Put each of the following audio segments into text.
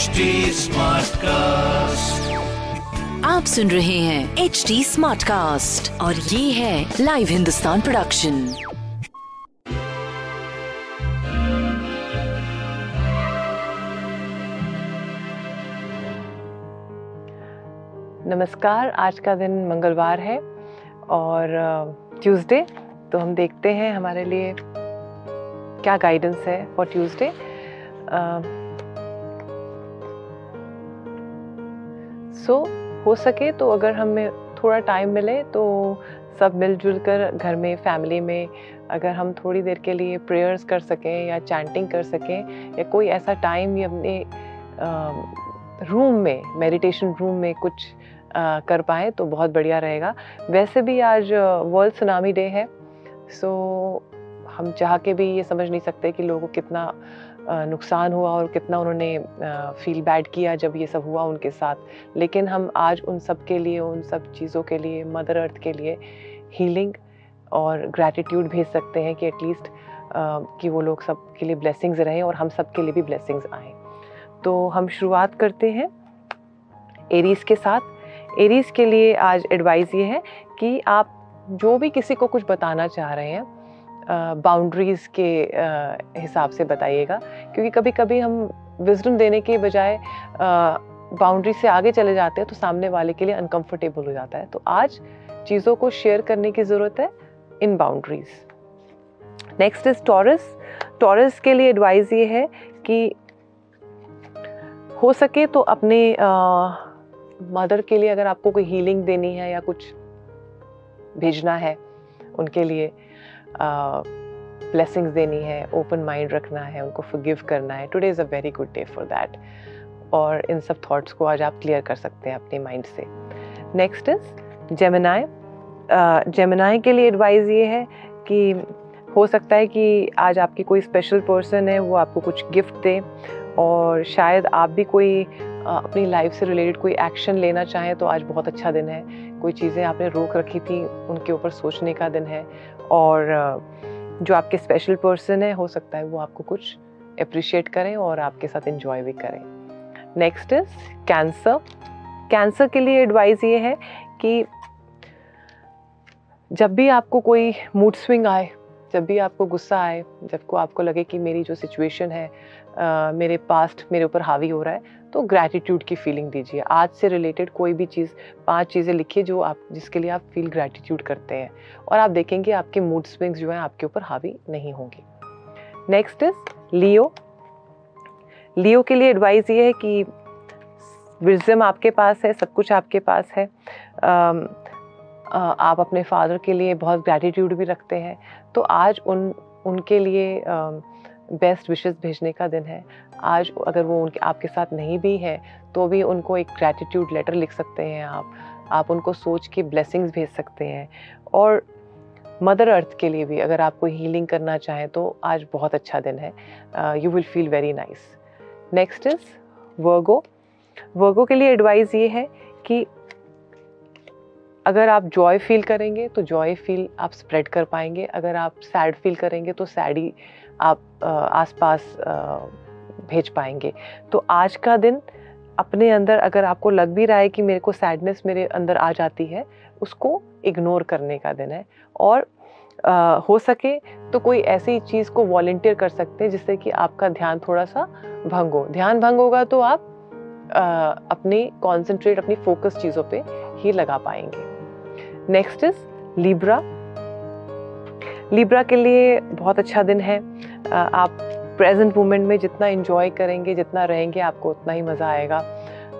HD Smartcast. आप सुन रहे हैं एच डी स्मार्ट कास्ट और ये है लाइव हिंदुस्तान प्रोडक्शन नमस्कार आज का दिन मंगलवार है और ट्यूसडे तो हम देखते हैं हमारे लिए क्या गाइडेंस है फॉर ट्यूसडे सो हो सके तो अगर हमें थोड़ा टाइम मिले तो सब मिलजुल कर घर में फैमिली में अगर हम थोड़ी देर के लिए प्रेयर्स कर सकें या चैंटिंग कर सकें या कोई ऐसा टाइम या अपने रूम में मेडिटेशन रूम में कुछ आ, कर पाए तो बहुत बढ़िया रहेगा। वैसे भी आज वर्ल्ड सुनामी डे है सो हम चाह के भी ये समझ नहीं सकते कि लोगों को कितना नुकसान हुआ और कितना उन्होंने फील बैड किया जब ये सब हुआ उनके साथ। लेकिन हम आज उन सब के लिए, उन सब चीज़ों के लिए मदर अर्थ के लिए हीलिंग और ग्रैटिट्यूड भेज सकते हैं कि एटलीस्ट कि वो लोग सब के लिए ब्लेसिंग्स रहें और हम सब के लिए भी ब्लेसिंग्स आएँ। तो हम शुरुआत करते हैं एरीज के साथ। एरीज के लिए आज एडवाइस ये है कि आप जो भी किसी को कुछ बताना चाह रहे हैं बाउंड्रीज़ के हिसाब से बताइएगा। क्योंकि कभी कभी हम विजडम देने के बजाय बाउंड्री से आगे चले जाते हैं तो सामने वाले के लिए अनकंफर्टेबल हो जाता है। तो आज चीज़ों को शेयर करने की ज़रूरत है इन boundaries next is Taurus Taurus के लिए एडवाइस ये है कि हो सके तो अपने मदर के लिए अगर आपको कोई हीलिंग देनी है या कुछ भेजना है उनके लिए ब्लेसिंग्स देनी है ओपन माइंड रखना है, उनको फॉरगिव करना है। Today is a very good day for that और इन सब थॉट्स को आज आप क्लियर कर सकते हैं अपने माइंड से। नेक्स्ट इज़ जेमिनाई जेमिनाई के लिए एडवाइस ये है कि हो सकता है कि आज आपकी कोई स्पेशल पर्सन है, वो आपको कुछ गिफ्ट दे। और शायद आप भी कोई अपनी लाइफ से रिलेटेड कोई एक्शन लेना चाहें तो आज बहुत अच्छा दिन है। कोई चीज़ें आपने रोक रखी थी, उनके ऊपर सोचने का दिन है। और जो आपके स्पेशल पर्सन है, हो सकता है वो आपको कुछ अप्रिशिएट करें और आपके साथ इंजॉय भी करें। नेक्स्ट इज़ कैंसर कैंसर के लिए एडवाइस ये है कि जब भी आपको कोई मूड स्विंग आए जब भी आपको गुस्सा आए जब को आपको लगे कि मेरी जो सिचुएशन है आ, मेरे पास्ट मेरे ऊपर हावी हो रहा है तो ग्रैटिट्यूड की फीलिंग दीजिए। आज से रिलेटेड कोई भी चीज़ पाँच चीज़ें लिखिए जो आप जिसके लिए आप फील ग्रैटिट्यूड करते हैं। और आप देखेंगे आपके मूड स्विंग्स जो हैं आपके ऊपर हावी नहीं होंगे। नेक्स्ट इज़ लियो लियो के लिए एडवाइस ये है कि विजम आपके पास है सब कुछ आपके पास है। आप अपने फादर के लिए बहुत ग्रैटिट्यूड भी रखते हैं। तो आज उन, उनके लिए बेस्ट विशेस भेजने का दिन है। आज अगर वो उनके, आपके साथ नहीं भी है तो भी उनको एक ग्रैटिट्यूड लेटर लिख सकते हैं आप। आप उनको सोच के ब्लेसिंग्स भेज सकते हैं। और मदर अर्थ के लिए भी अगर आप कोई हीलिंग करना चाहें तो आज बहुत अच्छा दिन है। You will feel very nice next is Virgo Virgo के लिए एडवाइस ये है कि अगर आप जॉय फील करेंगे तो जॉय फील आप स्प्रेड कर पाएँगे। अगर आप सैड फील करेंगे तो सैडी आप आसपास भेज पाएँगे। तो आज का दिन अपने अंदर अगर आपको लग भी रहा है कि मेरे को सैडनेस मेरे अंदर आ जाती है उसको इग्नोर करने का दिन है। और आ, हो सके तो कोई ऐसी चीज़ को वॉल्टियर कर सकते हैं जिससे कि आपका ध्यान थोड़ा सा भंग हो। ध्यान भंग होगा तो आप आ, अपनी कॉन्सेंट्रेट अपनी फोकस चीज़ों पे ही लगा पाएँगे। नेक्स्ट इज़ लिब्रा लिब्रा के लिए बहुत अच्छा दिन है। आप प्रेजेंट मोमेंट में जितना इन्जॉय करेंगे, जितना रहेंगे, आपको उतना ही मज़ा आएगा।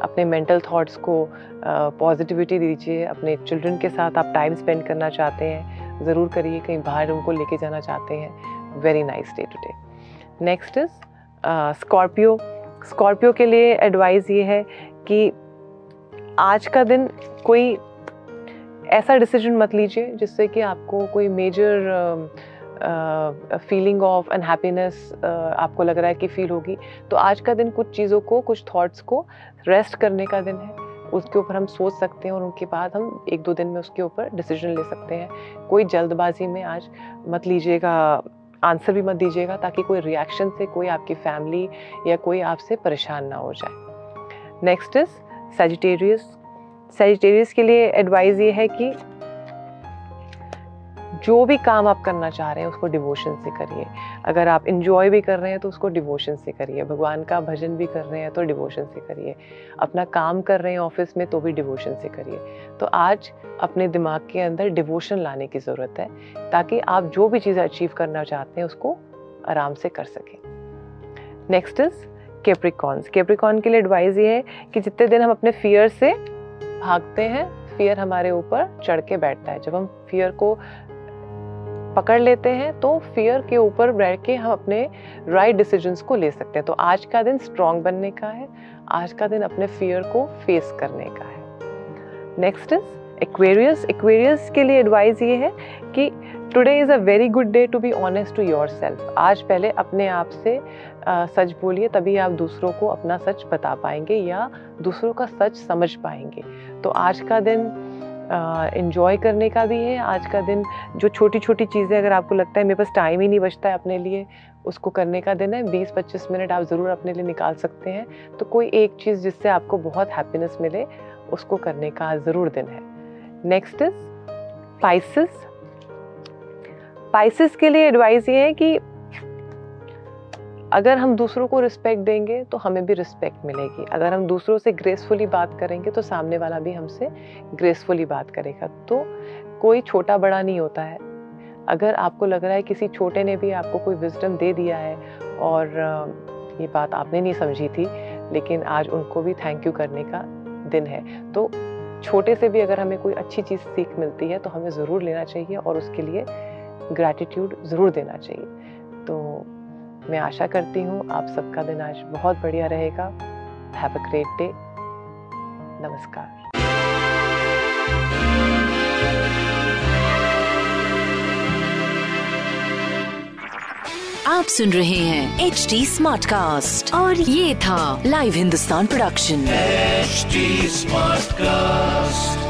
अपने मेंटल थॉट्स को पॉजिटिविटी दीजिए। अपने चिल्ड्रन के साथ आप टाइम स्पेंड करना चाहते हैं, ज़रूर करिए। कहीं बाहर उनको लेके जाना चाहते हैं। Very nice day today next is Scorpio Scorpio के लिए एडवाइस ये है कि आज का दिन कोई ऐसा डिसीज़न मत लीजिए जिससे कि आपको कोई मेजर फीलिंग ऑफ़ अनहैप्पीनेस आपको लग रहा है कि फील होगी। तो आज का दिन कुछ चीज़ों को, कुछ थॉट्स को रेस्ट करने का दिन है। उसके ऊपर हम सोच सकते हैं और उनके बाद हम एक दो दिन में उसके ऊपर डिसीज़न ले सकते हैं। कोई जल्दबाजी में आज मत लीजिएगा आंसर भी मत दीजिएगा ताकि कोई रिएक्शन से कोई आपकी फैमिली या कोई आपसे परेशान ना हो जाए। नेक्स्ट इज़ सेजिटेरियस सेजिटेरियस के लिए एडवाइस ये है कि जो भी काम आप करना चाह रहे हैं, उसको डिवोशन से करिए। अगर आप इंजॉय भी कर रहे हैं तो उसको डिवोशन से करिए। भगवान का भजन भी कर रहे हैं तो डिवोशन से करिए। अपना काम कर रहे हैं ऑफ़िस में तो भी डिवोशन से करिए। तो आज अपने दिमाग के अंदर डिवोशन लाने की ज़रूरत है, ताकि आप जो भी चीज़ अचीव करना चाहते हैं, उसको आराम से कर सकें। नेक्स्ट इज़ केप्रिकॉन्स केप्रिकॉन के लिए एडवाइस ये है कि जितने दिन हम अपने फियर से भागते हैं फियर हमारे ऊपर चढ़ के बैठता है। जब हम फियर को पकड़ लेते हैं तो फियर के ऊपर बैठ के हम अपने राइट डिसीजंस को ले सकते हैं। तो आज का दिन स्ट्रांग बनने का है, आज का दिन अपने फियर को फेस करने का है। नेक्स्ट इज़ एक्वेरियस एक्वेरियस के लिए एडवाइस ये है कि today is a very good day to be honest to yourself आज पहले अपने आप से सच बोलिए, तभी आप दूसरों को अपना सच बता पाएँगे या दूसरों का सच समझ पाएँगे। तो आज का दिन इन्जॉय करने का भी है। आज का दिन, जो छोटी छोटी चीज़ें अगर आपको लगता है, मेरे पास टाइम ही नहीं बचता है अपने लिए, उसको करने का दिन है। 20-25 मिनट आप ज़रूर अपने लिए निकाल सकते हैं। तो कोई एक चीज़ जिससे आपको बहुत हैप्पीनेस मिले, उसको करने का ज़रूर दिन है। नेक्स्ट इज़ स्पाइसिस स्पाइसिस के लिए एडवाइस ये है कि अगर हम दूसरों को रिस्पेक्ट देंगे तो हमें भी रिस्पेक्ट मिलेगी। अगर हम दूसरों से ग्रेसफुली बात करेंगे तो सामने वाला भी हमसे ग्रेसफुली बात करेगा। तो कोई छोटा बड़ा नहीं होता है। अगर आपको लग रहा है किसी छोटे ने भी आपको कोई विजडम दे दिया है, और ये बात आपने नहीं समझी थी, लेकिन आज उनको भी थैंक यू करने का दिन है तो छोटे से भी अगर हमें कोई अच्छी चीज़ सीख मिलती है तो हमें ज़रूर लेना चाहिए, और उसके लिए ग्रैटिट्यूड ज़रूर देना चाहिए। तो मैं आशा करती हूँ आप सबका दिन आज बहुत बढ़िया रहेगा। हैव अ ग्रेट डे नमस्कार। आप सुन रहे हैं एच डी स्मार्ट कास्ट और ये था live Hindustan production smart cast